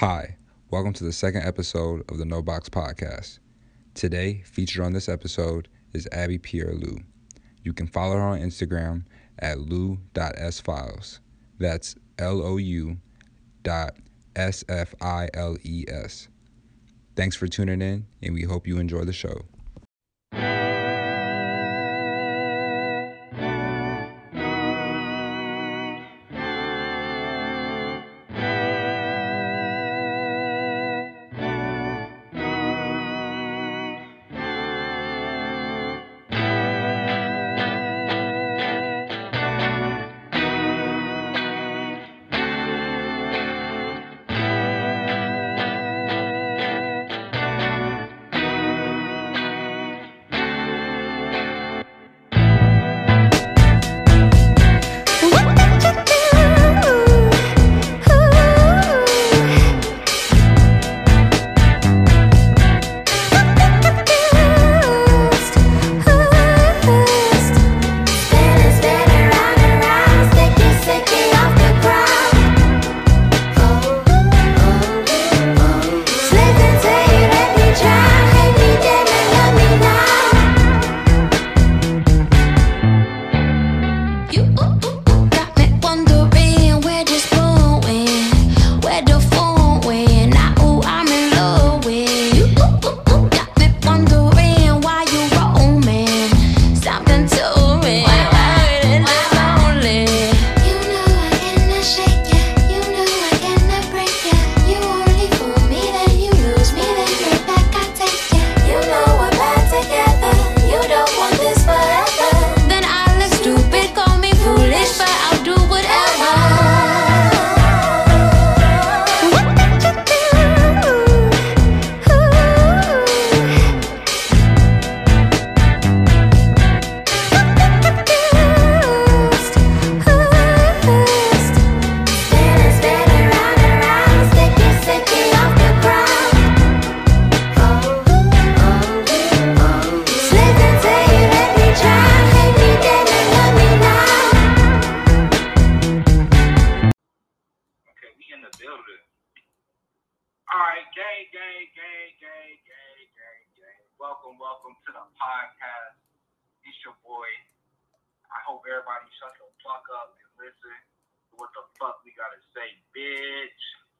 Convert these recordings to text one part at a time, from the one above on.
Hi, welcome to the second episode of the No Box Podcast. Today, featured on this episode is Abby Pierre Lou. You can follow her on Instagram at lou.sfiles. That's L O U dot S F I L E S. Thanks for tuning in, and we hope you enjoy the show.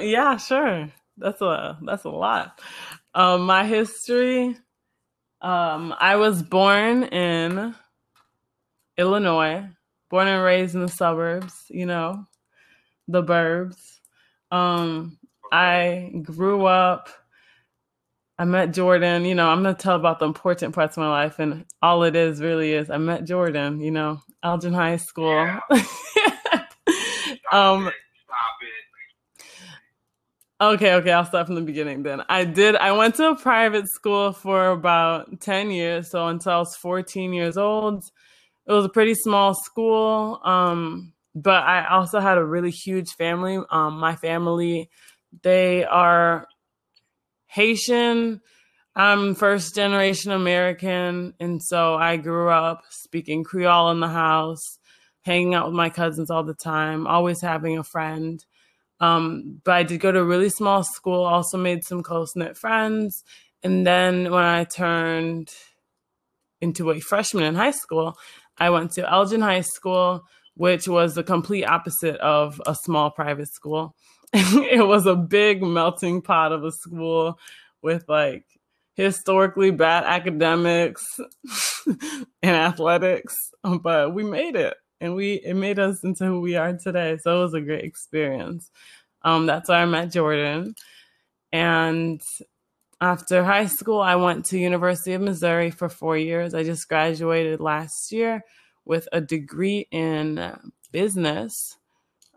yeah, sure. That's a that's a lot. Um, my history. Um, I was born in Illinois, born and raised in the suburbs, you know, the burbs. Um, I grew up. I met Jordan. You know, I'm gonna tell about the important parts of my life, and all it is really is I met Jordan. You know, Elgin High School. Yeah. um, Okay, okay, I'll start from the beginning then. I did, I went to a private school for about 10 years. So until I was 14 years old, it was a pretty small school. Um, but I also had a really huge family. Um, my family, they are Haitian. I'm first generation American. And so I grew up speaking Creole in the house, hanging out with my cousins all the time, always having a friend. Um, but I did go to a really small school, also made some close knit friends. And then when I turned into a freshman in high school, I went to Elgin High School, which was the complete opposite of a small private school. it was a big melting pot of a school with like historically bad academics and athletics, but we made it and we it made us into who we are today. So it was a great experience. Um, that's where I met Jordan. And after high school, I went to University of Missouri for four years. I just graduated last year with a degree in business.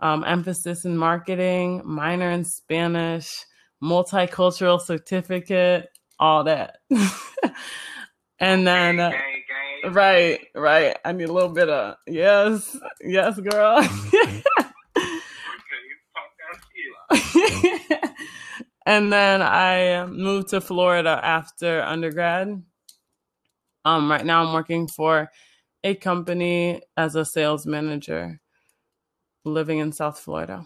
um, emphasis in marketing, minor in Spanish, multicultural certificate, all that. and then, uh, right, right. I need a little bit of yes, yes, girl. and then I moved to Florida after undergrad. Um, right now I'm working for a company as a sales manager living in South Florida. And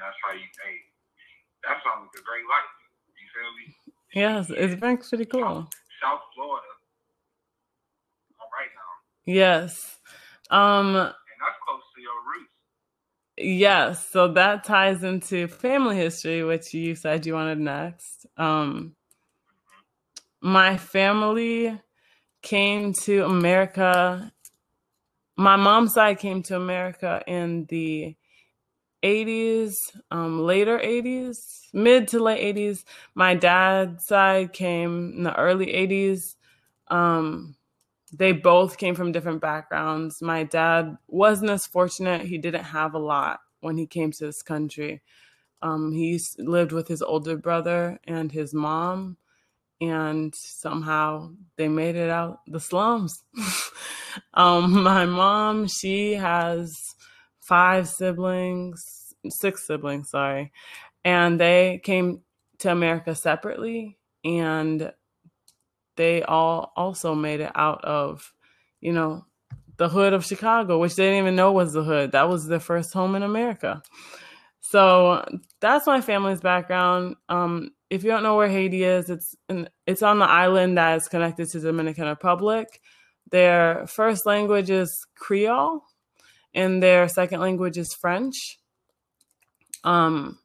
that's how you hey, that sounds like a great life. You feel me? Yes, it's been pretty cool. South, South Florida. All right now. Yes. Um And that's close to your roots. Yes, so that ties into family history, which you said you wanted next. Um, my family came to America. My mom's side came to America in the 80s, um, later 80s, mid to late 80s. My dad's side came in the early 80s. Um, they both came from different backgrounds. My dad wasn't as fortunate. He didn't have a lot when he came to this country. Um, he lived with his older brother and his mom, and somehow they made it out the slums. um, my mom, she has five siblings, six siblings, sorry, and they came to America separately. And they all also made it out of, you know, the hood of Chicago, which they didn't even know was the hood. That was their first home in America. So that's my family's background. Um, if you don't know where Haiti is, it's in, it's on the island that is connected to Dominican Republic. Their first language is Creole, and their second language is French. Um,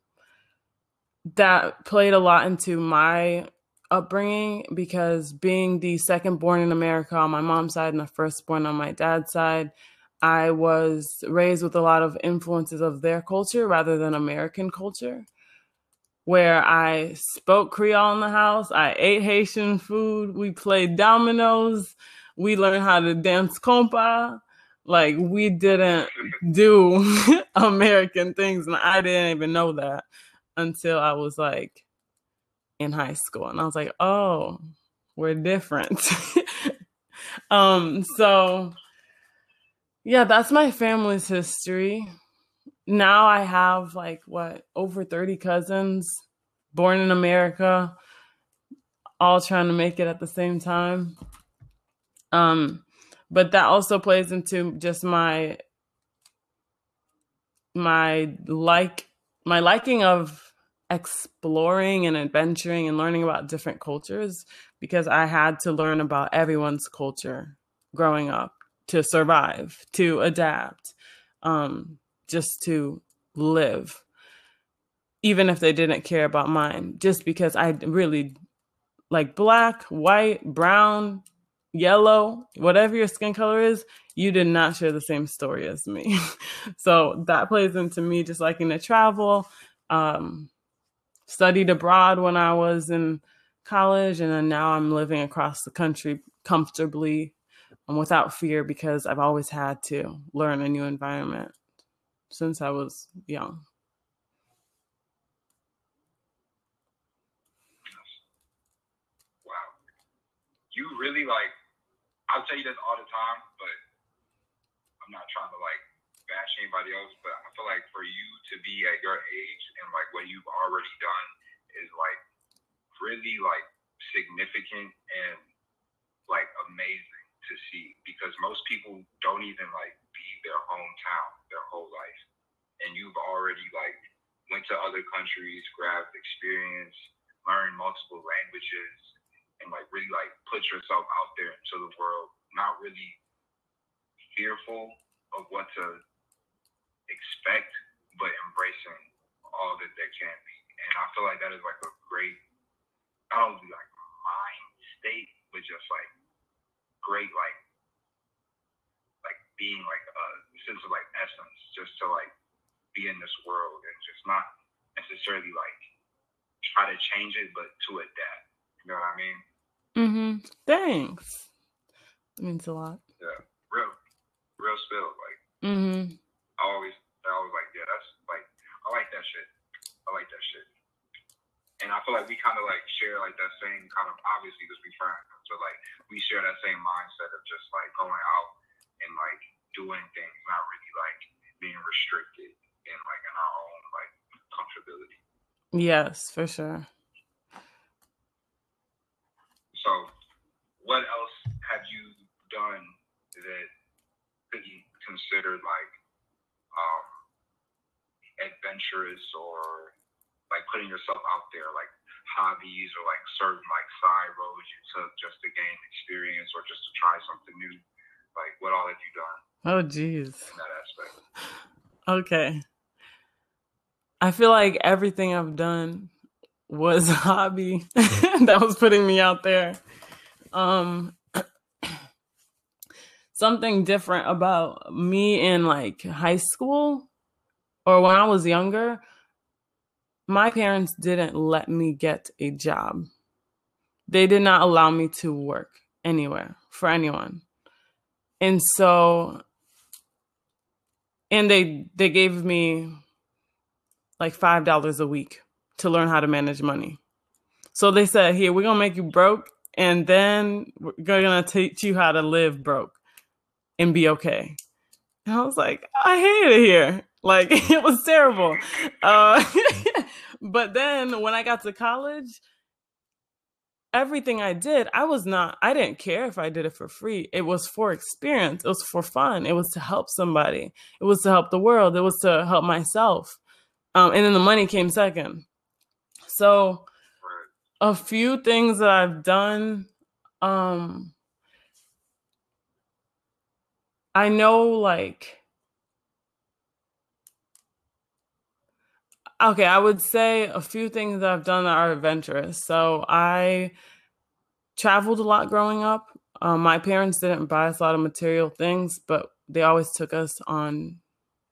that played a lot into my upbringing because being the second born in America on my mom's side and the first born on my dad's side, I was raised with a lot of influences of their culture rather than American culture. Where I spoke Creole in the house, I ate Haitian food, we played dominoes, we learned how to dance compa. Like we didn't do American things, and I didn't even know that until I was like in high school and I was like, "Oh, we're different." um so yeah, that's my family's history. Now I have like what, over 30 cousins born in America all trying to make it at the same time. Um but that also plays into just my my like my liking of exploring and adventuring and learning about different cultures because I had to learn about everyone's culture growing up to survive, to adapt, um, just to live, even if they didn't care about mine, just because I really like black, white, brown, yellow, whatever your skin color is, you did not share the same story as me. so that plays into me just liking to travel. Um, studied abroad when I was in college, and then now I'm living across the country comfortably and without fear because I've always had to learn a new environment since I was young. Wow. You really like I'll tell you this all the time, but I'm not trying to like bash anybody else, but I feel like for you to be at your age and like what you've already done is like really like significant and like amazing to see because most people don't even like leave their hometown their whole life. And you've already like went to other countries, grabbed experience, learned multiple languages, and like really like put yourself out there into the world, not really fearful of what to expect, but embracing all that there can be. And I feel like that is like a great, not only like mind state, but just like great like like being like a sense of like essence, just to like be in this world and just not necessarily like try to change it, but to adapt. You know what I mean? Mm-hmm. Thanks. It means a lot. Yeah, real. real spill. Like hmm I always, I always like, yeah, that's like, I like that shit. I like that shit. And I feel like we kind of like share like that same kind of obviously because we friends, so like we share that same mindset of just like going out and like doing things, not really like being restricted and like in our own like comfortability. Yes, for sure. So, what else have you done that could be considered like um, adventurous or like putting yourself out there, like hobbies or like certain like side roads you took just to gain experience or just to try something new? Like, what all have you done Oh, geez. in that aspect? Okay. I feel like everything I've done was a hobby that was putting me out there. Um something different about me in like high school or when I was younger, my parents didn't let me get a job. They did not allow me to work anywhere for anyone. And so and they they gave me like five dollars a week to learn how to manage money. So they said, "Here, we're gonna make you broke, and then we're gonna teach you how to live broke and be okay." And I was like, "I hate it here. Like it was terrible." Uh, but then when I got to college, everything I did, I was not. I didn't care if I did it for free. It was for experience. It was for fun. It was to help somebody. It was to help the world. It was to help myself. Um, and then the money came second. So a few things that I've done. Um, I know like okay, I would say a few things that I've done that are adventurous. So I traveled a lot growing up. Um, my parents didn't buy us a lot of material things, but they always took us on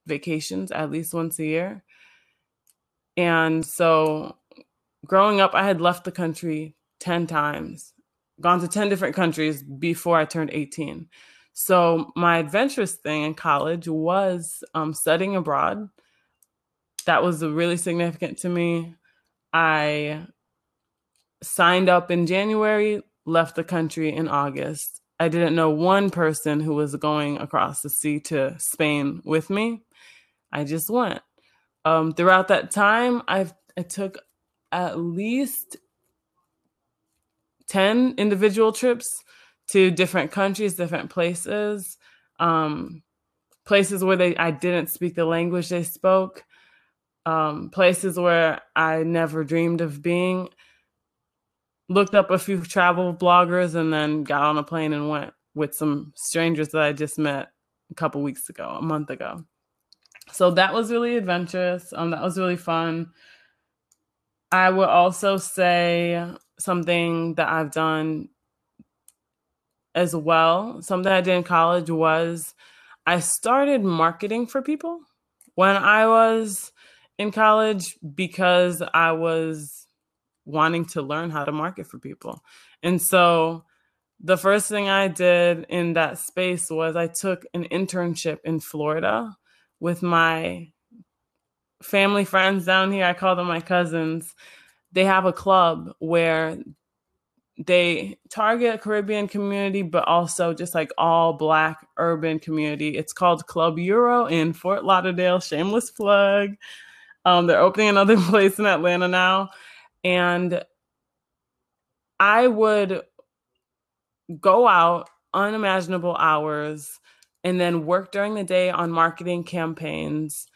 vacations at least once a year. And so growing up, I had left the country 10 times, gone to 10 different countries before I turned 18. So my adventurous thing in college was um, studying abroad. That was really significant to me. I signed up in January, left the country in August. I didn't know one person who was going across the sea to Spain with me. I just went. Um, throughout that time, I've I took at least 10 individual trips to different countries, different places, um, places where they I didn't speak the language they spoke, um, places where I never dreamed of being. Looked up a few travel bloggers and then got on a plane and went with some strangers that I just met a couple weeks ago, a month ago. So that was really adventurous. Um, that was really fun. I would also say something that I've done as well, something I did in college was I started marketing for people when I was in college because I was wanting to learn how to market for people. And so the first thing I did in that space was I took an internship in Florida with my family friends down here. I call them my cousins. They have a club where they target Caribbean community, but also just like all black urban community. It's called Club Euro in Fort Lauderdale. Shameless plug. Um, they're opening another place in Atlanta now. And I would go out unimaginable hours and then work during the day on marketing campaigns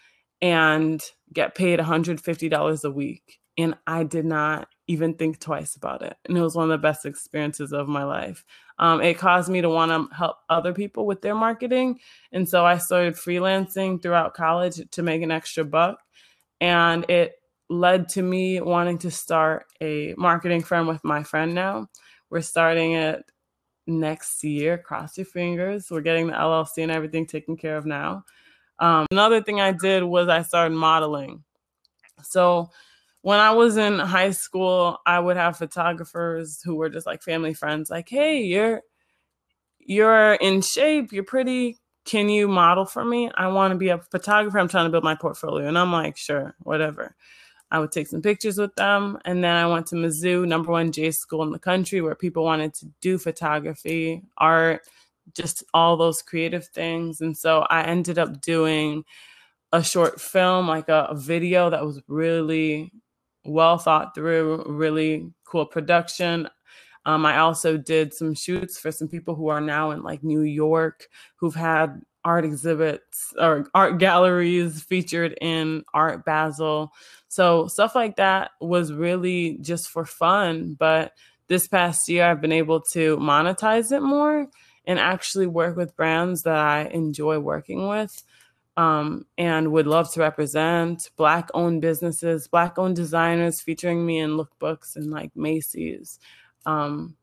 and get paid $150 a week. And I did not even think twice about it. And it was one of the best experiences of my life. Um, it caused me to want to help other people with their marketing. And so I started freelancing throughout college to make an extra buck. And it led to me wanting to start a marketing firm with my friend now. We're starting it next year. Cross your fingers. We're getting the LLC and everything taken care of now. Um, another thing I did was I started modeling. So when I was in high school, I would have photographers who were just like family friends, like, "Hey, you're you're in shape. You're pretty. can you model for me? I want to be a photographer. I'm trying to build my portfolio. And I'm like, sure, whatever. I would take some pictures with them. And then I went to Mizzou, number one J school in the country, where people wanted to do photography, art, just all those creative things. And so I ended up doing a short film, like a, a video that was really well thought through, really cool production. Um, I also did some shoots for some people who are now in like New York who've had art exhibits or art galleries featured in Art Basel. So stuff like that was really just for fun. But this past year, I've been able to monetize it more and actually work with brands that I enjoy working with um, and would love to represent Black owned businesses, Black owned designers featuring me in lookbooks and like Macy's. Um,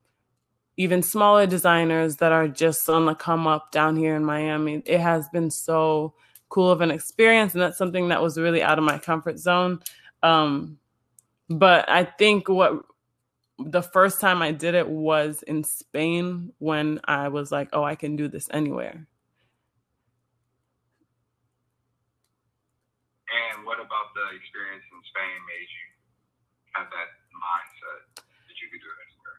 even smaller designers that are just on the come up down here in Miami. It has been so cool of an experience, and that's something that was really out of my comfort zone. Um, but I think what the first time I did it was in Spain when I was like, oh, I can do this anywhere. And what about the experience in Spain made you have that mindset that you could do it anywhere?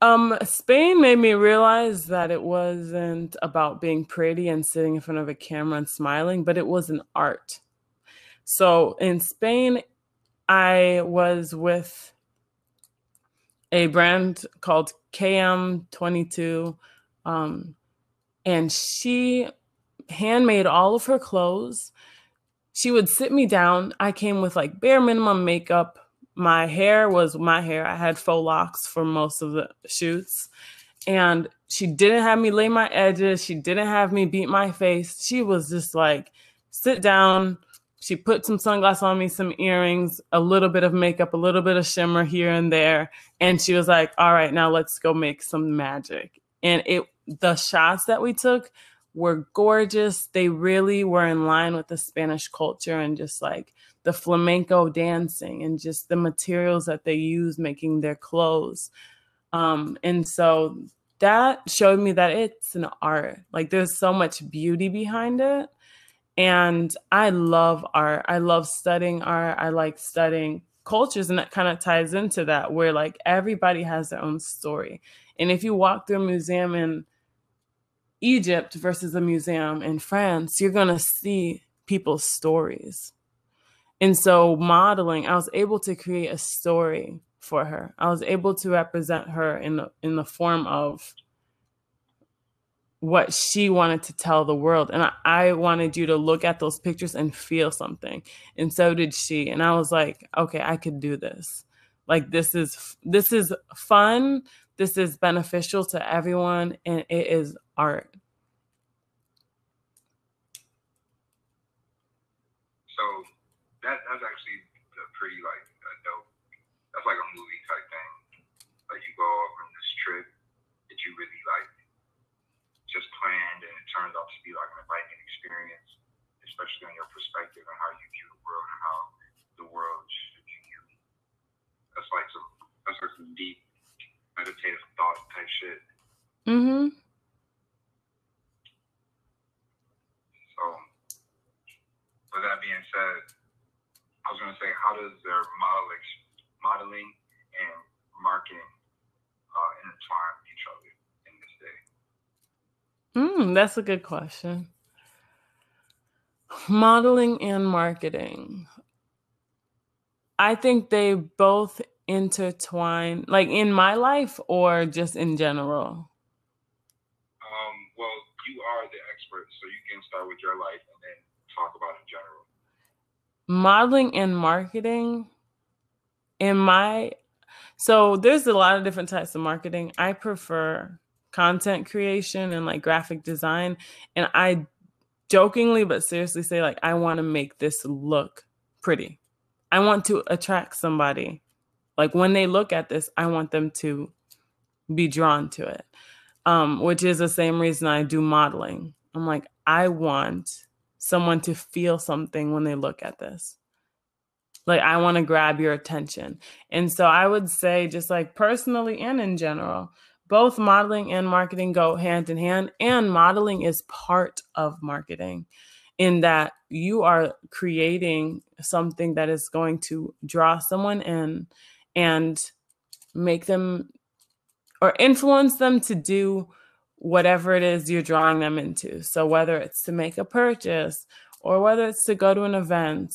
Um, Spain made me realize that it wasn't about being pretty and sitting in front of a camera and smiling, but it was an art. So in Spain, I was with a brand called KM22. Um, and she handmade all of her clothes. She would sit me down. I came with like bare minimum makeup. My hair was my hair. I had faux locks for most of the shoots. And she didn't have me lay my edges. She didn't have me beat my face. She was just like, sit down, she put some sunglasses on me, some earrings, a little bit of makeup, a little bit of shimmer here and there. And she was like, all right, now let's go make some magic. And it the shots that we took were gorgeous. They really were in line with the Spanish culture and just like the flamenco dancing and just the materials that they use making their clothes. Um, and so that showed me that it's an art. Like there's so much beauty behind it and I love art. I love studying art. I like studying cultures, and that kind of ties into that, where like everybody has their own story. And if you walk through a museum in Egypt versus a museum in France, you're going to see people's stories. And so, modeling, I was able to create a story for her. I was able to represent her in the in the form of what she wanted to tell the world. And I, I, wanted you to look at those pictures and feel something. And so did she. And I was like, okay, I could do this. Like this is this is fun. This is beneficial to everyone and it is art. So that that's actually a pretty like a dope that's like a movie type thing. Like you go on this trip that you really like just planned and it turns out to be like an enlightening experience, especially on your perspective and how you view the world and how the world should view you. That's like some that's like some deep meditative thought type shit. Mm-hmm. So with that being said, I was gonna say how does their modeling modeling and marketing uh, intertwine each other? Mm, that's a good question. Modeling and marketing. I think they both intertwine, like in my life or just in general. Um, well, you are the expert, so you can start with your life and then talk about in general. Modeling and marketing. In my, so there's a lot of different types of marketing. I prefer content creation and like graphic design. And I jokingly but seriously say, like, I want to make this look pretty. I want to attract somebody. Like when they look at this, I want them to be drawn to it. Um, which is the same reason I do modeling. I'm like, I want someone to feel something when they look at this. Like, I want to grab your attention. And so I would say, just like personally and in general, both modeling and marketing go hand in hand, and modeling is part of marketing in that you are creating something that is going to draw someone in and make them or influence them to do whatever it is you're drawing them into. So whether it's to make a purchase or whether it's to go to an event,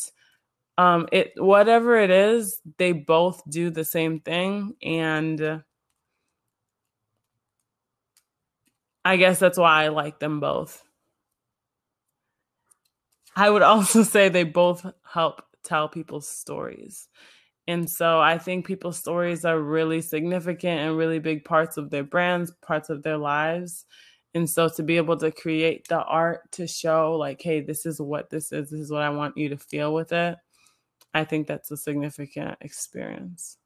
um, it whatever it is, they both do the same thing, and I guess that's why I like them both. I would also say they both help tell people's stories. And so I think people's stories are really significant and really big parts of their brands, parts of their lives. And so to be able to create the art to show, like, hey, this is what this is, this is what I want you to feel with it, I think that's a significant experience.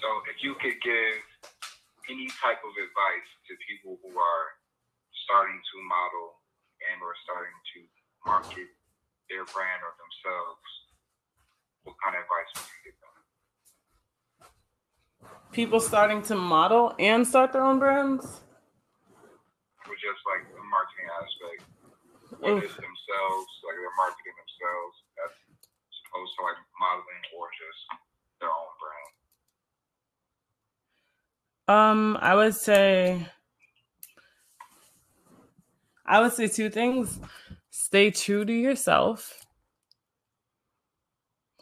So if you could give any type of advice to people who are starting to model and or starting to market their brand or themselves, what kind of advice would you give them? People starting to model and start their own brands? Or just like the marketing aspect, whether it's themselves, like they're marketing themselves, as opposed to like modeling or just their own brand. Um, I would say I would say two things. Stay true to yourself.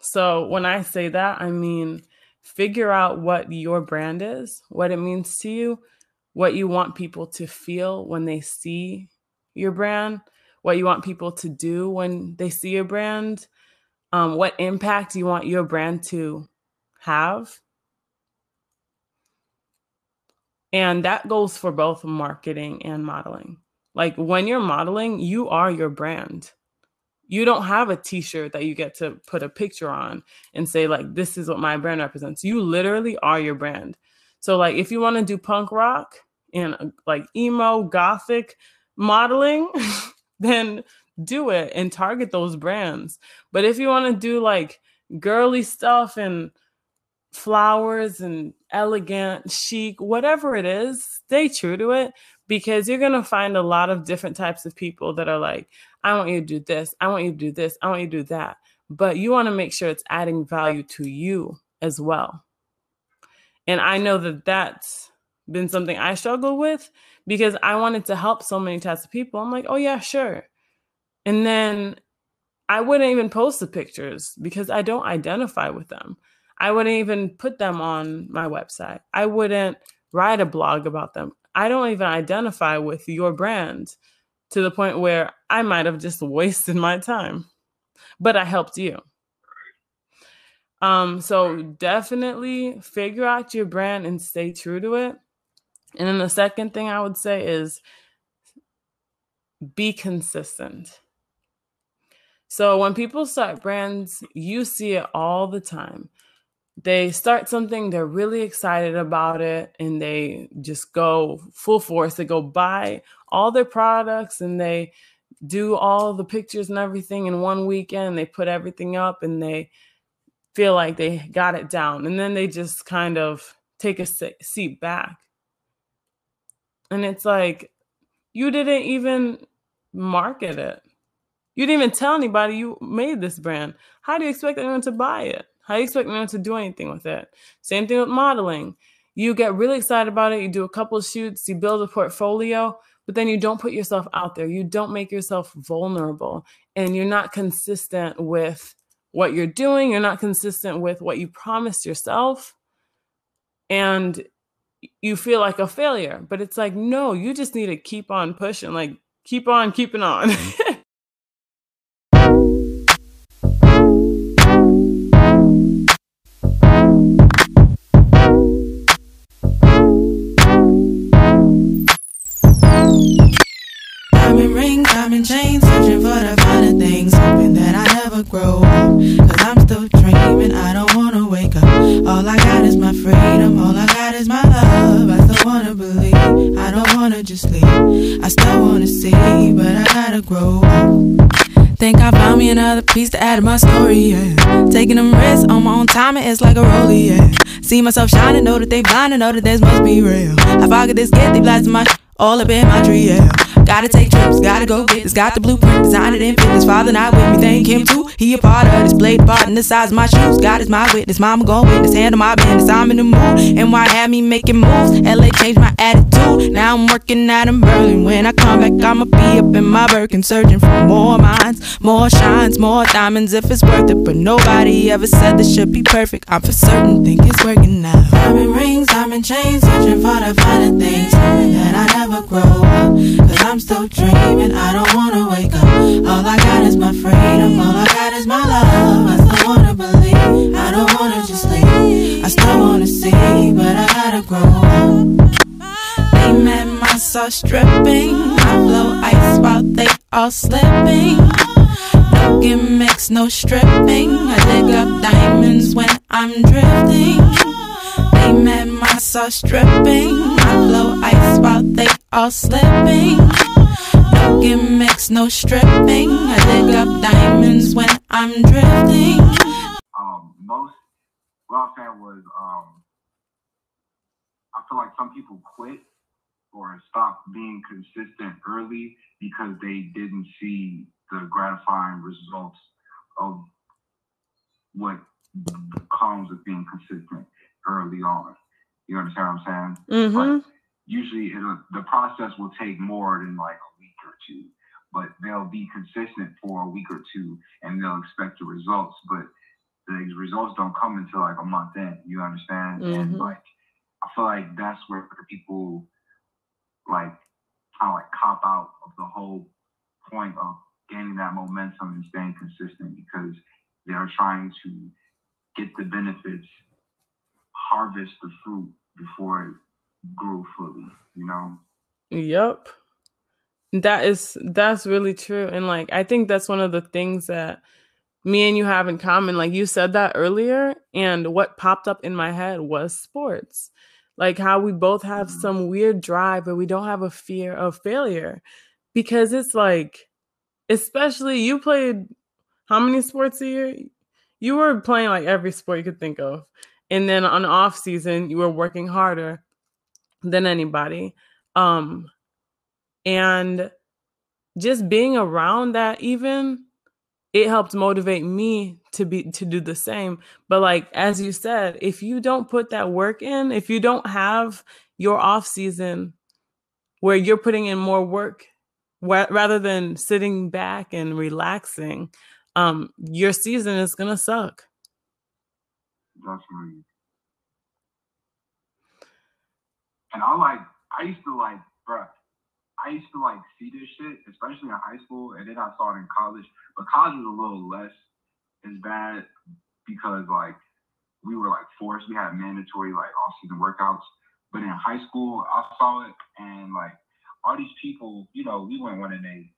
So when I say that, I mean figure out what your brand is, what it means to you, what you want people to feel when they see your brand, what you want people to do when they see your brand, um, what impact you want your brand to have and that goes for both marketing and modeling. Like when you're modeling, you are your brand. You don't have a t-shirt that you get to put a picture on and say like this is what my brand represents. You literally are your brand. So like if you want to do punk rock and uh, like emo gothic modeling, then do it and target those brands. But if you want to do like girly stuff and flowers and elegant, chic, whatever it is, stay true to it because you're going to find a lot of different types of people that are like, I want you to do this, I want you to do this, I want you to do that. But you want to make sure it's adding value to you as well. And I know that that's been something I struggled with because I wanted to help so many types of people. I'm like, oh, yeah, sure. And then I wouldn't even post the pictures because I don't identify with them. I wouldn't even put them on my website. I wouldn't write a blog about them. I don't even identify with your brand to the point where I might have just wasted my time, but I helped you. Um, so definitely figure out your brand and stay true to it. And then the second thing I would say is be consistent. So when people start brands, you see it all the time they start something, they're really excited about it, and they just go full force. They go buy all their products and they do all the pictures and everything in one weekend. They put everything up and they feel like they got it down. And then they just kind of take a seat back. And it's like, you didn't even market it. You didn't even tell anybody you made this brand. How do you expect anyone to buy it? How do you expect anyone to do anything with it? Same thing with modeling. You get really excited about it. You do a couple shoots, you build a portfolio, but then you don't put yourself out there. You don't make yourself vulnerable and you're not consistent with what you're doing. You're not consistent with what you promised yourself. And you feel like a failure. But it's like, no, you just need to keep on pushing, like, keep on keeping on. Mm-hmm. diamond chain, searching for the finer things, hoping that I never grow up. Cause I'm still dreaming, I don't wanna wake up. All I got is my freedom, all I got is my love. I still wanna believe, I don't wanna just leave. I still wanna see, but I gotta grow up. Think I found me another piece to add to my story, yeah. Taking them risks on my own time, and it's like a rollie, yeah. See myself shining, know that they blind, and know that this must be real. If I could this get, they blasting my sh- all up in my tree, yeah. Gotta take trips, gotta go get this. Got the blueprint, designed it in fitness. Father not with me, thank him too. He a part of this blade part in the size of my shoes. God is my witness, mama gon' witness. Handle my business, I'm in the mood. And why have me making moves? LA changed my attitude. Now I'm working out in Berlin. When I come back, I'ma be up in my Birkin, searching for more minds, more shines, more diamonds if it's worth it. But nobody ever said this should be perfect. I'm for certain, think it's working now. Diamond rings, diamond chains, searching for the finer things. That I never grow up. Cause I'm still dreaming, I don't wanna wake up. All I got is my freedom, all I got is my love. I still wanna believe, I don't wanna just leave. I still wanna see, but I gotta grow up. They met my sauce stripping. I blow ice while they all slipping. No gimmicks, no stripping. I dig up diamonds when I'm drifting. They met my sauce dripping. I blow ice while they all slipping. No gimmicks, no stripping. I dig up diamonds when I'm drifting. um, most what I was um, I feel like some people quit or stop being consistent early because they didn't see the gratifying results of what comes with being consistent early on. You understand what I'm saying? Mm-hmm. But usually it'll, the process will take more than like a week or two, but they'll be consistent for a week or two and they'll expect the results. But the results don't come until like a month in. You understand? And Mhm. like, I feel like that's where people like kind of like cop out of the whole point of gaining that momentum and staying consistent because they're trying to get the benefits, harvest the fruit before it grew fully. You know? Yep. That is that's really true. And like I think that's one of the things that me and you have in common. Like you said that earlier, and what popped up in my head was sports. Like how we both have Mhm. some weird drive, but we don't have a fear of failure. Because it's like, especially you played how many sports a year? You were playing like every sport you could think of. And then on off season, you were working harder than anybody. Um, and just being around that even it helped motivate me to be to do the same but like as you said if you don't put that work in if you don't have your off season where you're putting in more work wa- rather than sitting back and relaxing um your season is gonna suck Definitely. And I like, I used to like, bruh, I used to like see this shit, especially in high school, and then I saw it in college. But college was a little less as bad because like we were like forced, we had mandatory like off season workouts. But in high school, I saw it, and like all these people, you know, we went one and eight,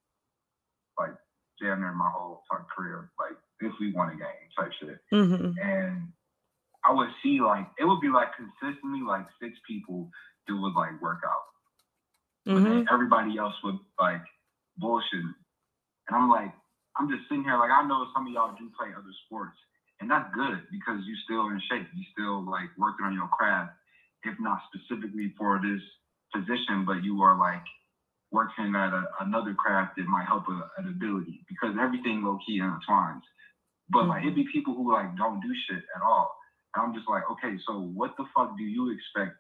like damn near my whole like, career, like if we won a game type shit hmm and I would see like it would be like consistently like six people that would like work out, but hmm then everybody else would like bullshit. And I'm like, I'm just sitting here like I know some of y'all do play other sports, and that's good because you still in shape, you still like working on your craft, if not specifically for this position, but you are like working at a, another craft that might help a, an ability because everything low key intertwines. But like it'd be people who like don't do shit at all. And I'm just like, okay, so what the fuck do you expect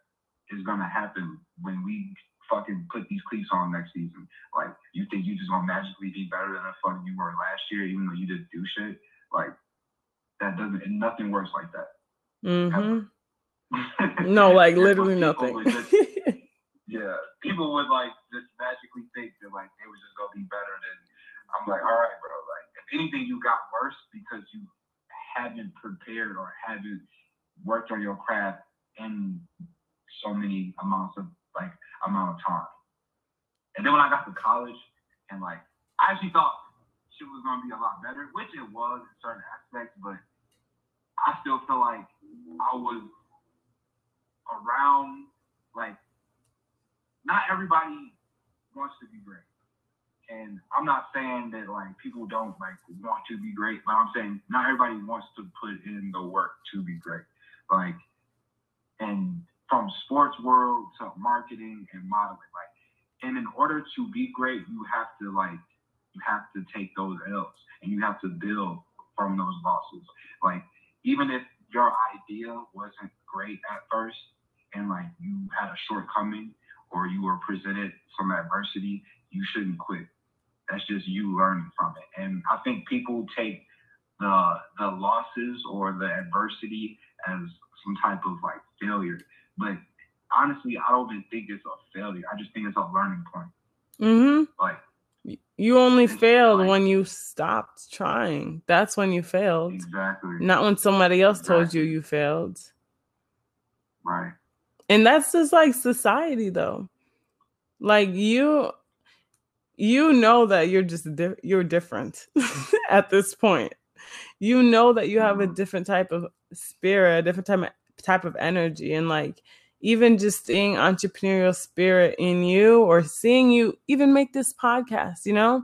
is gonna happen when we fucking put these cleats on next season? Like, you think you just gonna magically be better than the fuck you were last year, even though you didn't do shit? Like, that doesn't. And nothing works like that. hmm no like literally nothing just- yeah, people would like just magically think that like they was just gonna be better than. I'm like, all right, bro. Like, if anything, you got worse because you haven't prepared or haven't worked on your craft in so many amounts of like amount of time. And then when I got to college, and like, I actually thought shit was gonna be a lot better, which it was in certain aspects, but I still feel like I was around like not everybody wants to be great. and I'm not saying that like people don't like want to be great, but I'm saying not everybody wants to put in the work to be great. Like, and from sports world to marketing and modeling, like, and in order to be great, you have to like, you have to take those L's and you have to build from those losses. Like, even if your idea wasn't great at first, and like you had a shortcoming or you were presented some adversity, you shouldn't quit that's just you learning from it. And I think people take the the losses or the adversity as some type of like failure. But honestly, I don't even think it's a failure. I just think it's a learning point. Mm-hmm. Like you only failed like, when you stopped trying. That's when you failed. Exactly. Not when somebody else exactly. told you you failed. Right. And that's just like society though. Like you you know that you're just di- you're different at this point. You know that you have a mm-hmm. different type of spirit, a different type of type of energy, and like even just seeing entrepreneurial spirit in you, or seeing you even make this podcast. You know,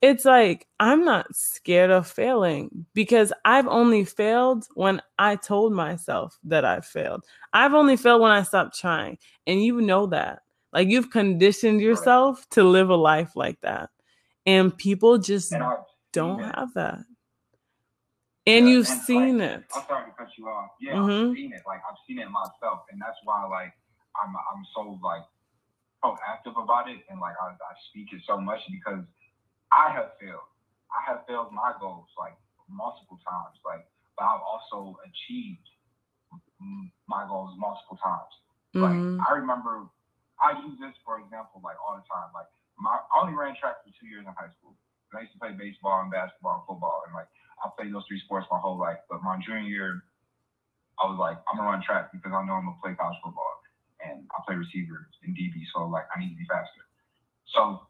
it's like I'm not scared of failing because I've only failed when I told myself that I failed. I've only failed when I stopped trying, and you know that. Like you've conditioned yourself to live a life like that. And people just don't have that. And yeah, you've and seen like, it. I'm sorry to cut you off. Yeah, mm-hmm. I've seen it. Like I've seen it myself. And that's why like I'm I'm so like proactive about it and like I, I speak it so much because I have failed. I have failed my goals like multiple times. Like but I've also achieved my goals multiple times. Mm-hmm. Like I remember I use this for example like all the time. Like my I only ran track for two years in high school. I used to play baseball and basketball and football and like I played those three sports my whole life. But my junior year, I was like, I'm gonna run track because I know I'm gonna play college football and I play receiver in DB, so like I need to be faster. So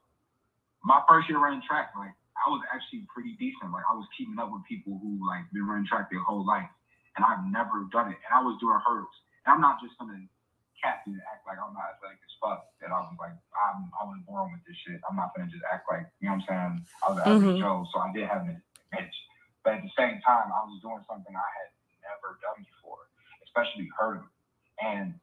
my first year running track, like I was actually pretty decent. Like I was keeping up with people who like been running track their whole life, and I've never done it. And I was doing hurdles. And I'm not just gonna cat act like I'm not athletic as fuck. That I was like, I'm I was born with this shit. I'm not gonna just act like you know what I'm saying. I was an mm-hmm. Joe, so I did have an advantage. But at the same time, I was doing something I had never done before, especially hurdling. And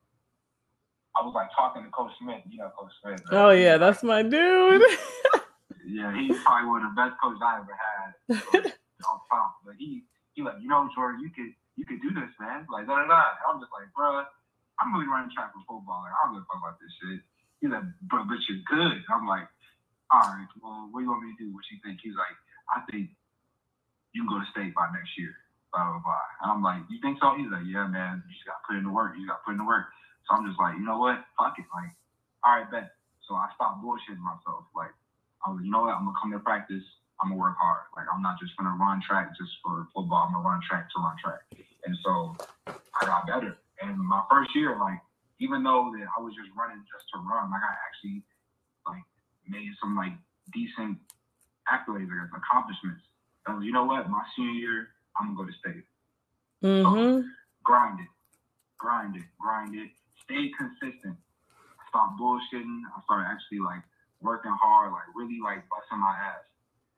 I was like talking to Coach Smith. You know Coach Smith. Right? Oh yeah, that's my dude. yeah, he's probably one of the best coaches I ever had on top. But he he like, you know, Jordan, you could you could do this, man. Like da da da. I'm just like, bro, I'm really running track for football. Like, I don't give a fuck about this shit. He's like, but, but you're good. I'm like, all right, well, what do you want me to do? What you think? He's like, I think you can go to state by next year. Blah, blah, blah. And I'm like, you think so? He's like, yeah, man, you just got to put in the work. You got to put in the work. So I'm just like, you know what? Fuck it. Like, all right, bet. So I stopped bullshitting myself. Like, I was, you know what? I'm to come to practice. I'm to work hard. Like, I'm not just to run track just for football. I'm to run track to run track. And so I got better. And my first year, like, even though that I was just running just to run, like I actually like made some like decent accolades, I guess, accomplishments. And you know what? My senior year, I'm gonna go to state. Mm-hmm. So, grind it, grind it, grind it. Stay consistent. Stop bullshitting. I started actually like working hard, like really like busting my ass.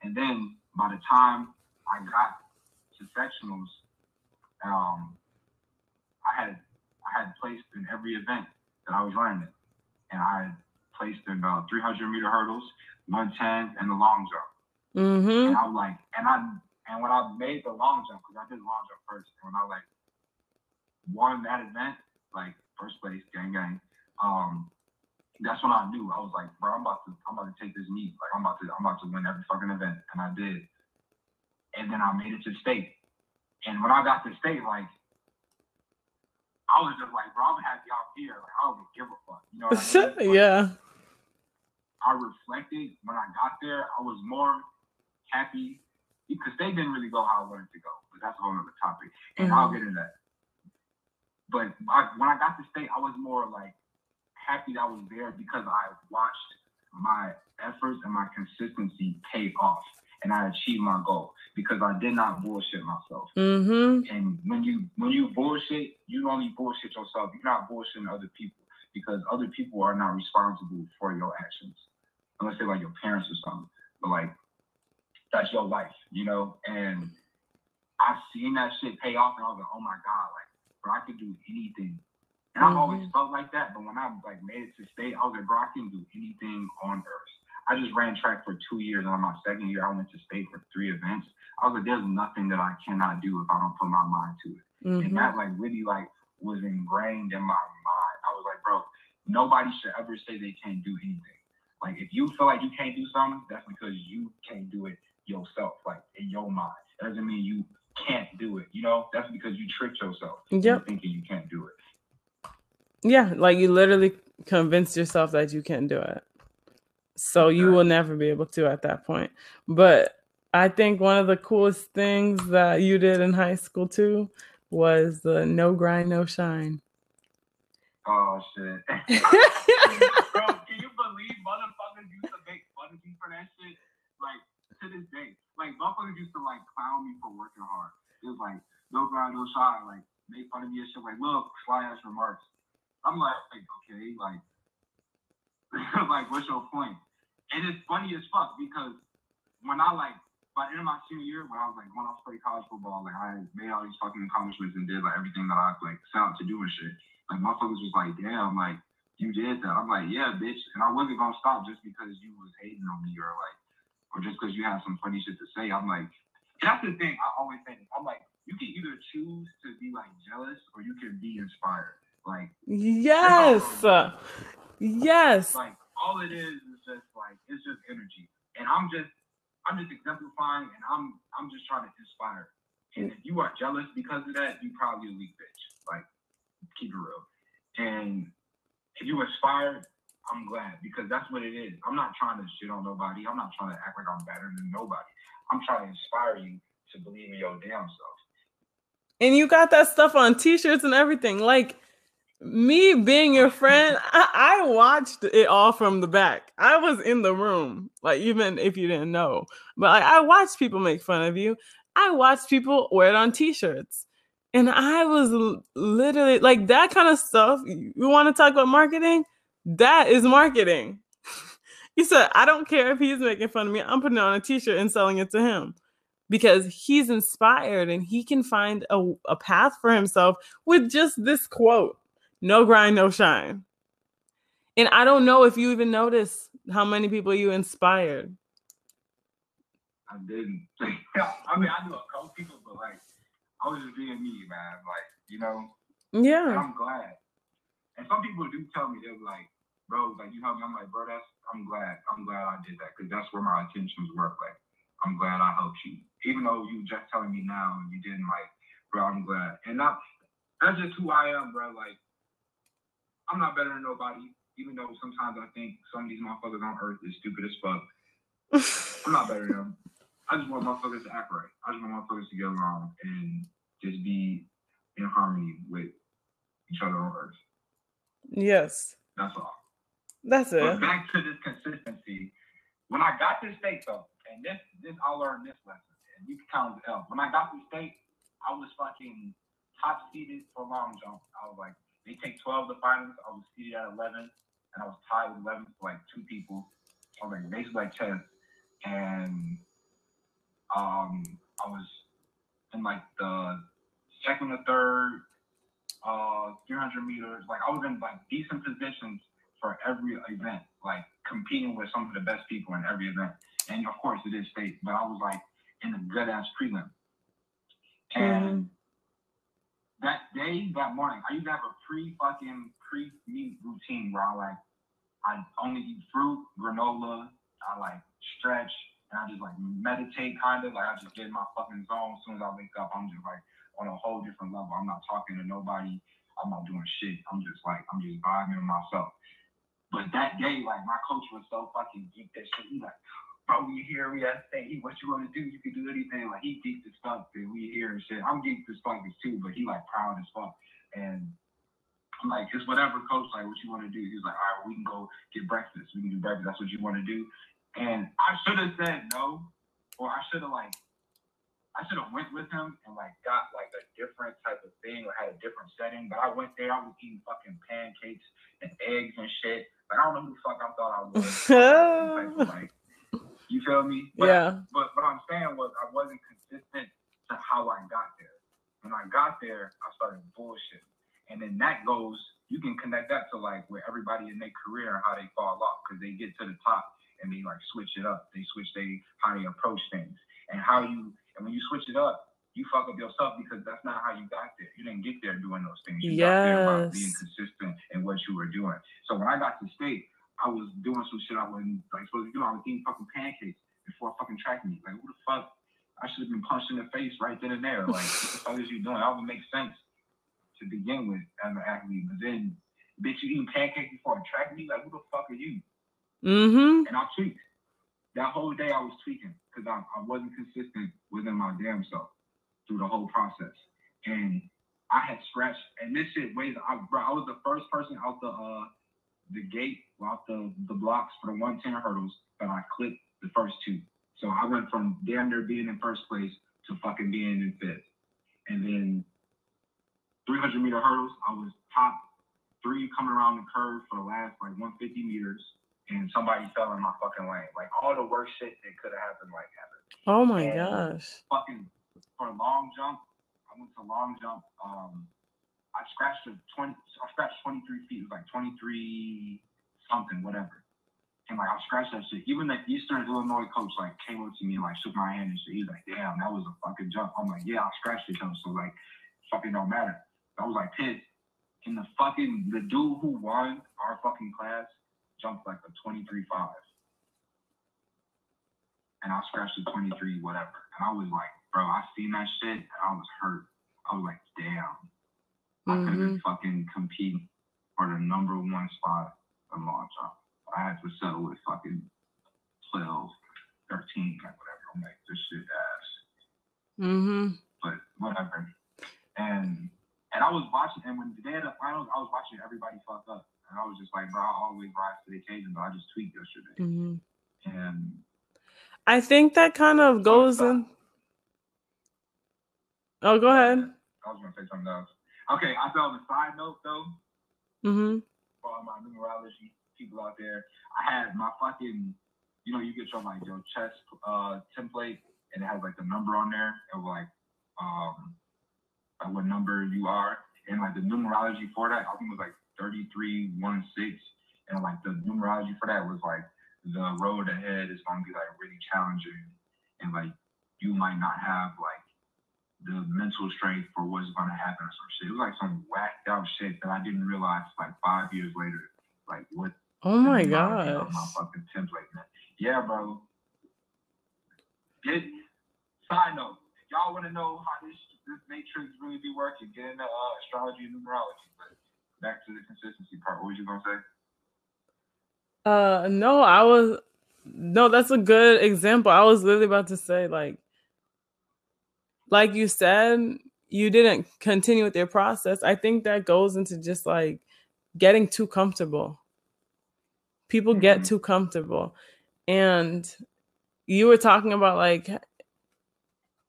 And then by the time I got to sectionals, um, I had I had placed in every event that I was running. And I had placed in uh, 300 meter hurdles, 110, and the long jump. Mm-hmm. And I was like, and I, and when I made the long jump, because I did long jump first, and when I like won that event, like first place, gang gang, um, that's when I knew I was like, bro, I'm about to, I'm about to take this meet. Like I'm about to, I'm about to win every fucking event, and I did. And then I made it to state. And when I got to state, like I was just like, bro, I'm happy out here. Like, I don't give a fuck. You know what I mean? yeah. I reflected when I got there. I was more happy because they didn't really go how I wanted to go. But that's a whole other topic. And mm-hmm. I'll get into that. But I, when I got to state, I was more like happy that I was there because I watched my efforts and my consistency pay off and I achieved my goal because I did not bullshit myself. Mm-hmm. And when you when you bullshit, you only bullshit yourself. You're not bullshitting other people because other people are not responsible for your actions, unless they're like your parents or something. but like that's your life, you know. And I've seen that shit pay off, and I was like, oh my god, like bro, I could do anything. And I've always Mhm. felt like that, but when I like made it to state, I was like, bro, I can do anything on earth. I just ran track for two years, and on my second year, I went to state for three events. I was like, there's nothing that I cannot do if I don't put my mind to it. And Mhm. that like really like was ingrained in my mind. I was like, bro, nobody should ever say they can't do anything. Like if you feel like you can't do something, that's because you can't do it yourself, like in your mind. That doesn't mean you can't do it. You know, that's because you tricked yourself into Yep. thinking you can't do it. Yeah, like you literally convinced yourself that you can't do it. So you will never be able to at that point. But I think one of the coolest things that you did in high school too was the no grind, no shine. Oh shit. Bro, can you believe motherfuckers used to make fun of me for that shit? Like to this day. Like motherfuckers used to like clown me for working hard. It was like no grind, no shine, like make fun of me and shit like look, sly ass remarks. I'm like, like okay, like like what's your point? And it's funny as fuck because when I like by the end of my senior year, when I was like when I playing college football, like I made all these fucking accomplishments and did like everything that I like set out to do and shit. Like motherfuckers was like, damn, like you did that. I'm like, yeah, bitch. And I wasn't gonna stop just because you was hating on me or like, or just because you have some funny shit to say. I'm like, that's the thing. I always say this. I'm like, you can either choose to be like jealous or you can be inspired. Like, Yes. Yes. like all it is is just like it's just energy. And I'm just I'm just exemplifying and I'm I'm just trying to inspire. And if you are jealous because of that, you probably a weak bitch. Like keep it real. And if you inspired, I'm glad because that's what it is. I'm not trying to shit on nobody. I'm not trying to act like I'm better than nobody. I'm trying to inspire you to believe in your damn self. And you got that stuff on t-shirts and everything. Like me being your friend, I, I watched it all from the back. I was in the room, like even if you didn't know. But like, I watched people make fun of you. I watched people wear it on t-shirts. And I was literally like that kind of stuff. You want to talk about marketing? That is marketing. he said, I don't care if he's making fun of me. I'm putting it on a t-shirt and selling it to him because he's inspired and he can find a, a path for himself with just this quote no grind, no shine. And I don't know if you even notice how many people you inspired. I didn't. I mean, I knew a couple people, but like, I was just being me, man. Like, you know, Yeah. I'm glad. And some people do tell me they're like, bro, like you helped me. I'm like, bro, that's I'm glad. I'm glad I did that because that's where my intentions were. Like, I'm glad I helped you, even though you just telling me now and you didn't like, bro. I'm glad, and not that's just who I am, bro. Like, I'm not better than nobody, even though sometimes I think some of these motherfuckers on earth is stupid as fuck. I'm not better than them. I just want motherfuckers to act right. I just want motherfuckers to get along and just be in harmony with each other on earth. Yes. That's all. That's But it. back to this consistency. When I got to state though, and this this I learned this lesson, and you can count it as L. When I got to state, I was fucking top seeded for long jump. I was like, they take 12 to finals. I was seeded at 11, and I was tied with 11 for like two people. I was like basically like 10, and um, I was in like the second or third, uh, 300 meters. Like I was in like decent positions for every event, like competing with some of the best people in every event. And of course, it is state, but I was like in a good ass prelim. And that day, that morning, I used to have a pre fucking pre meet routine where I like, I only eat fruit, granola, I like stretch, and I just like meditate kind of. Like I just get in my fucking zone. As soon as I wake up, I'm just like on a whole different level. I'm not talking to nobody. I'm not doing shit. I'm just like, I'm just vibing with myself. But that day, like my coach was so fucking geeked that shit. He like, bro, we here, we at state. He, what you want to do? You can do anything. Like he geeked as fuck. And we here and shit. I'm geeked as fuck too, but he like proud as fuck. And I'm like, it's whatever, coach. Like, what you want to do? He was like, all right, we can go get breakfast. We can do breakfast. That's what you want to do. And I should have said no, or I should have like, I should have went with him and like got like a different type of thing or had a different setting. But I went there, I was eating fucking pancakes and eggs and shit. Like I don't know who the fuck I thought I was. Like, you feel feel me? But, Yeah. But what I'm saying was I wasn't consistent to how I got there. When I got there, I started bullshit. And then that goes, you can connect that to like where everybody in their career and how they fall off because they get to the top and they like switch it up. They switch they how they approach things and how you and when you switch it up, you fuck up yourself because that's not how you got there. You didn't get there doing those things. You got there by being consistent in what you were doing. So when I got to state, I was doing some shit I wasn't like supposed to do. I was eating fucking pancakes before I fucking track meet. Like who the fuck? I should have been punched in the face right then and there. Like what the fuck is you doing? That would make sense to begin with as an athlete. But then, bitch, you eating pancakes before a track meet? Like who the fuck are you? Mm-hmm. and I'll tweaked. That whole day I was tweaking because I, I wasn't consistent within my damn self through the whole process. And I had scratched, and this shit weighs. I, bro, I was the first person out the uh the gate, out the the blocks for the 110 hurdles, but I clipped the first two. So I went from damn near being in first place to fucking being in fifth. And then 300 meter hurdles, I was top three coming around the curve for the last like 150 meters and somebody fell in my fucking lane. Like all the worst shit that could have happened, like happened. Oh my And gosh. Fucking for a long jump, I went to long jump. Um, I scratched a twenty. I scratched twenty three feet. It was like twenty three something, whatever. And like I scratched that shit. Even the Eastern Illinois coach like came up to me and like shook my hand and shit. He was like, "Damn, that was a fucking jump." I'm like, "Yeah, I scratched it though, so like, fucking don't matter." I was like pissed. And the fucking the dude who won our fucking class jumped like a 23 5. And I scratched a 23 whatever. And I was like, bro, I seen that shit and I was hurt. I was like, damn. I could have Mm-hmm. been fucking competing for the number one spot in long jump. I had to settle with fucking 12, 13, like whatever. I'm like, this shit ass Mm-hmm. but whatever. And and I was watching, and when the day of the finals, I was watching everybody fuck up, and I was just like, bro, I always rise to the occasion, but I just tweaked yesterday, Mm-hmm. and I think that kind of goes in. Oh, go ahead. I was gonna say something else. Okay, I felt on the side note though, Mm-hmm. for all my numerology people out there, I had my fucking, you know, you get your like your chest uh template, and it has like the number on there of like um like what number you are, and like the numerology for that, I think it was like thirty three one six, and like the numerology for that was like the road ahead is gonna be like really challenging, and like you might not have like the mental strength for what's gonna happen or some shit. It was like some whacked out shit that I didn't realize like five years later, like what Oh my the numerology gosh. of my fucking template, man. Yeah, bro. Get side note, y'all wanna know how this this matrix really be working, get into uh, astrology and numerology. But back to the consistency part, what was you gonna say? Uh, no, I was no. That's a good example. I was literally about to say, like, like you said, you didn't continue with your process. I think that goes into just like getting too comfortable. People get Mhm. too comfortable, and you were talking about like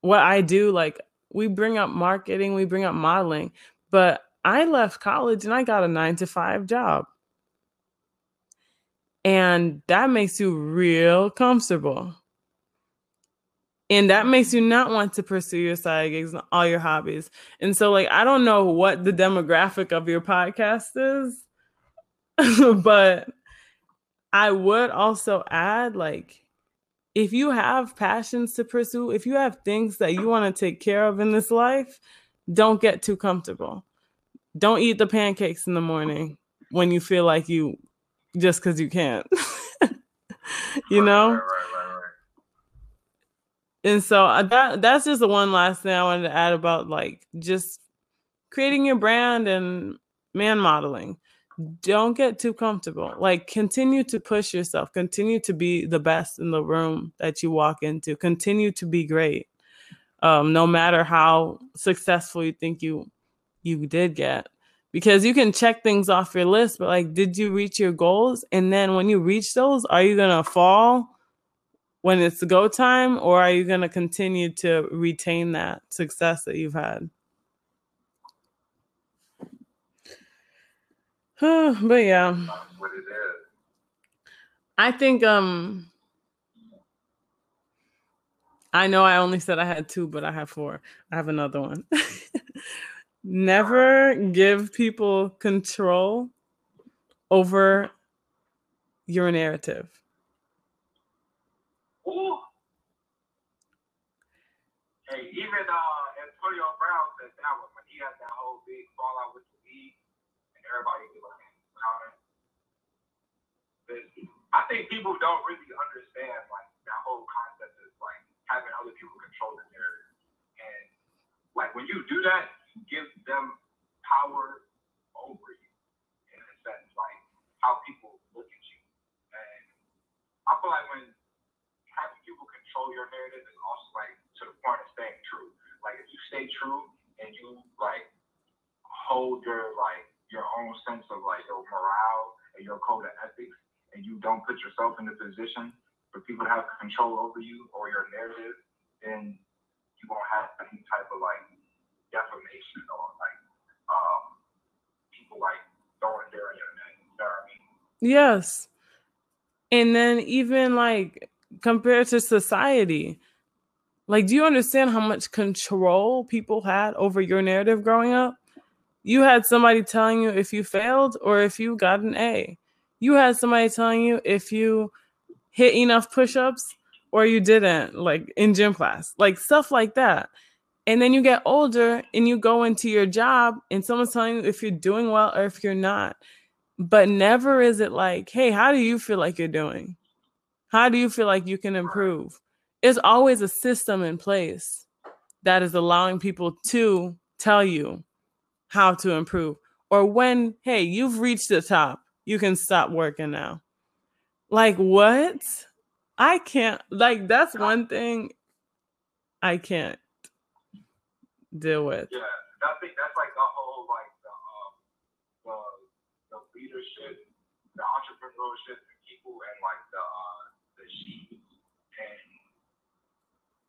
what I do. Like, we bring up marketing, we bring up modeling, but I left college and I got a nine to five job. And that makes you real comfortable. And that makes you not want to pursue your side gigs and all your hobbies. And so, like, I don't know what the demographic of your podcast is, but I would also add, like, if you have passions to pursue, if you have things that you want to take care of in this life, don't get too comfortable. Don't eat the pancakes in the morning when you feel like you just because you can't. you know? Right, right, right. And so uh, that that's just the one last thing I wanted to add about like just creating your brand and man modeling. Don't get too comfortable. Like continue to push yourself. Continue to be the best in the room that you walk into. Continue to be great. Um, no matter how successful you think you you did get. Because you can check things off your list, but like, did you reach your goals? And then when you reach those, are you gonna fall? when it's the go time or are you going to continue to retain that success that you've had but yeah i think um I know I only said I had two, but I have four. I have another one. Never give people control over your narrative. Hey, even uh, Antonio Brown said that one when he had that whole big fallout with the league, and everybody like, counter. I think people don't really understand like that whole concept is like having other people control the narrative, and like when you do that, give them power over you in a sense, like how people look at you, and I feel like when having people control your narrative is also like to the point of staying true. Like if you stay true and you like hold your like your own sense of like your morale and your code of ethics, and you don't put yourself in the position for people to have control over you or your narrative, then you won't have any type of like defamation or like um, people like throwing their internet. You know what I mean? Yes. And then even like compared to society, like do you understand how much control people had over your narrative growing up? You had somebody telling you if you failed or if you got an A. You had somebody telling you if you hit enough push-ups or you didn't, like in gym class, like stuff like that. And then you get older and you go into your job and someone's telling you if you're doing well or if you're not. But never is it like, hey, how do you feel like you're doing? How do you feel like you can improve? It's always a system in place that is allowing people to tell you how to improve. Or when, hey, you've reached the top, you can stop working now. Like, what? I can't, like, that's one thing I can't deal with. Yeah, I think that's like the whole like the um, the, the leadership, the entrepreneurship in people, and like the uh, the sheep. And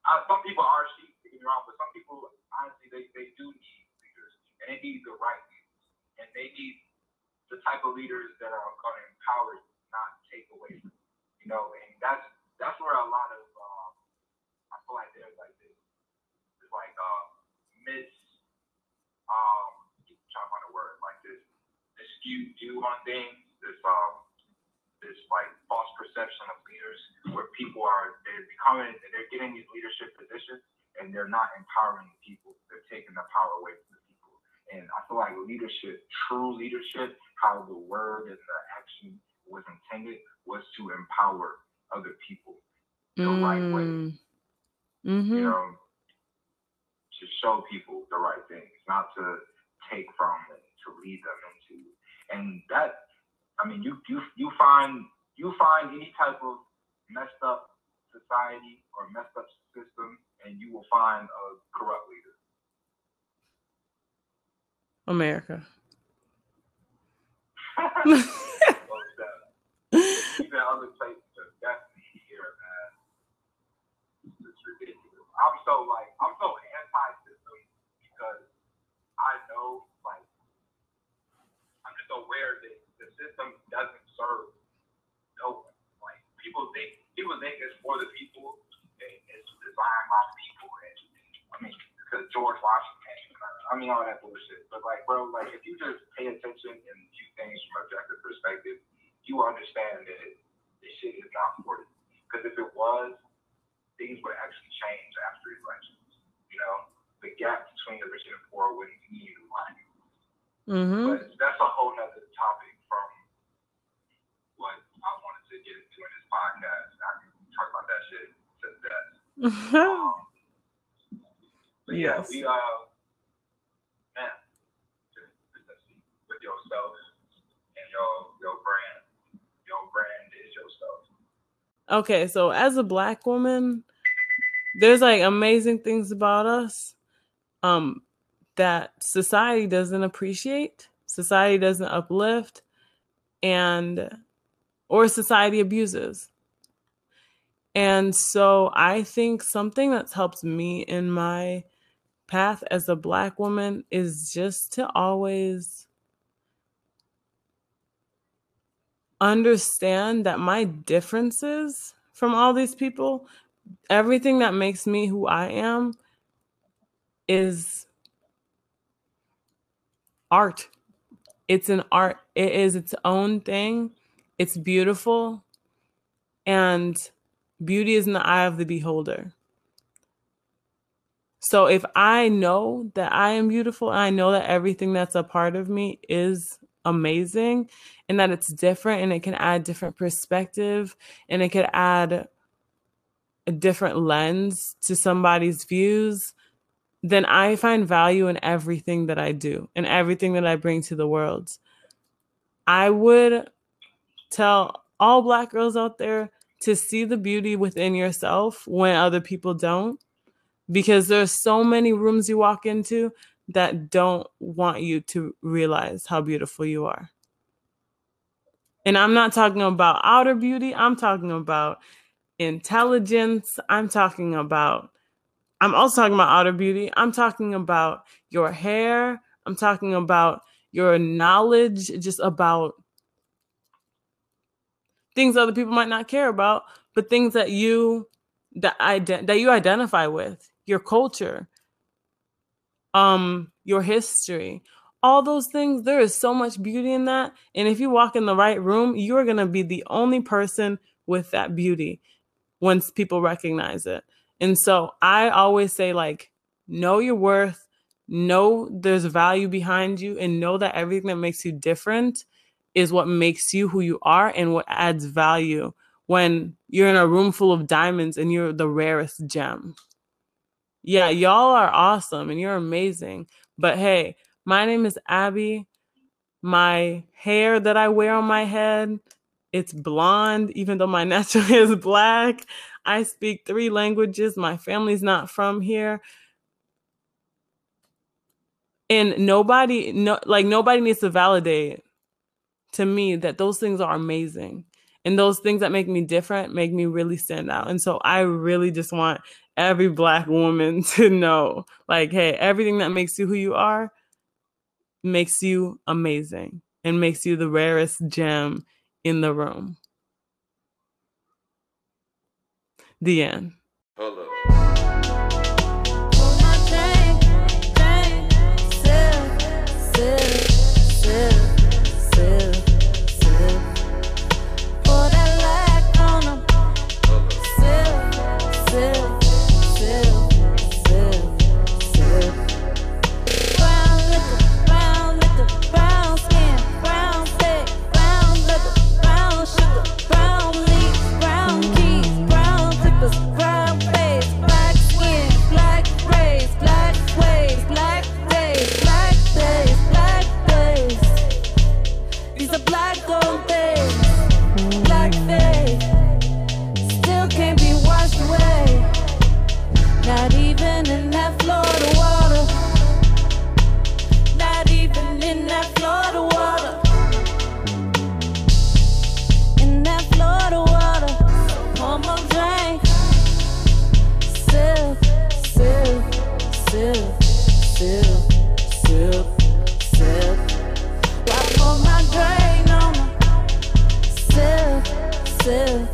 uh, some people are sheep, don't get me wrong, but some people honestly they, they do need leaders, and they need the right leaders, and they need the type of leaders that are going to empower, not take away from. you, know, and that's that's where a lot of um, I feel like there's like this, this like uh, mis um trying to find a word like this this skewed view on things, this um this like false perception of leaders where people are they're becoming they're getting these leadership positions and they're not empowering the people. They're taking the power away from the people. And I feel like leadership, true leadership, how the word and the action was intended was to empower other people the right way. Mm-hmm. You know, to show people the right things, not to take from them, to lead them into. And that, I mean, you you you find you find any type of messed up society or messed up system, and you will find a corrupt leader. America. Even other places are definitely here, man. It's ridiculous. I'm so like I'm so anti-system because I know like I'm just aware that the system doesn't serve no one. Like people think people think it's for the people and it's designed by the people and I mean because George Washington uh, I mean all that bullshit. But like bro, like if you just pay attention and view things from objective perspective, you understand that this shit is not for. Because if it was, things would actually change after elections. You know, the gap between the rich and the poor wouldn't continue to widen. Mm-hmm. But that's a whole nother topic from what I wanted to get into in this podcast. I can talk about that shit to death. Um, but yeah, Yes. we uh, man, just, just see with yourself and your your brand. Your brand is yourself. Okay, so as a black woman, there's like amazing things about us um that society doesn't appreciate, society doesn't uplift and or society abuses. And so I think something that's helped me in my path as a black woman is just to always understand that my differences from all these people everything that makes me who I am is art. It's an art, it is its own thing. It's beautiful. And beauty is in the eye of the beholder. So if I know that I am beautiful, I know that everything that's a part of me is amazing and that it's different and it can add different perspective and it could add a different lens to somebody's views, then I find value in everything that I do and everything that I bring to the world. I would tell all black girls out there to see the beauty within yourself when other people don't because there's so many rooms you walk into that don't want you to realize how beautiful you are. And I'm not talking about outer beauty, I'm talking about intelligence, I'm talking about I'm also talking about outer beauty. I'm talking about your hair, I'm talking about your knowledge just about things other people might not care about, but things that you that ident- that you identify with your culture, um, your history, all those things. There is so much beauty in that. And if you walk in the right room, you're going to be the only person with that beauty once people recognize it. And so I always say, like, know your worth, know there's value behind you, and know that everything that makes you different is what makes you who you are and what adds value when you're in a room full of diamonds and you're the rarest gem yeah, y'all are awesome and you're amazing. But hey, my name is Abby. My hair that I wear on my head, it's blonde, even though my natural hair is black. I speak three languages. My family's not from here. And nobody, no, like nobody needs to validate to me that those things are amazing. And those things that make me different make me really stand out. And so I really just want every black woman to know like, hey, everything that makes you who you are makes you amazing and makes you the rarest gem in the room. The end. Hello. myself.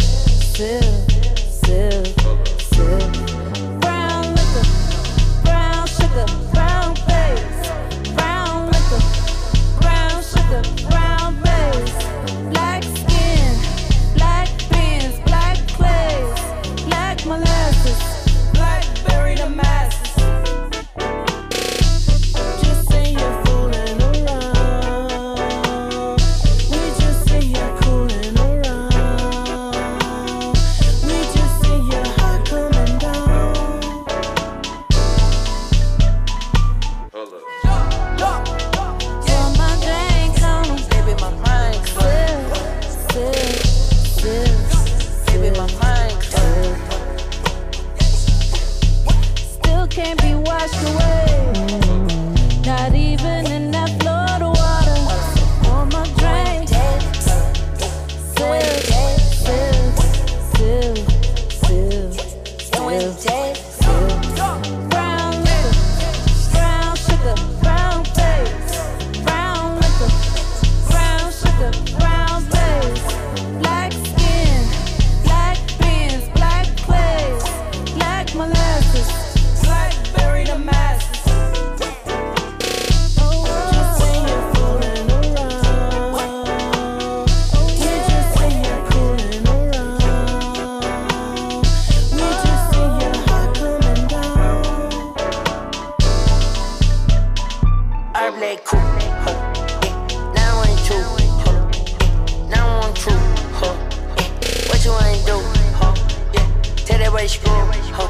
Way screw. Huh.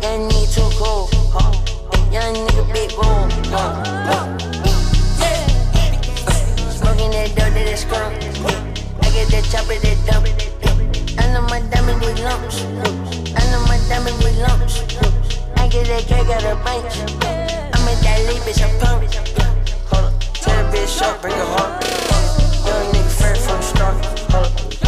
Young nigga too cool. Huh. Young nigga big room. Huh. Smoking that dope that is skunk. I get that chopper that dump. I know my diamond with lumps. I know my diamond with lumps. I get that cake out of bank. I'm in that lead, bitch, I'm punk. Hold up, tell the bitch up, bring her home. Young nigga fair from the start. Hold up.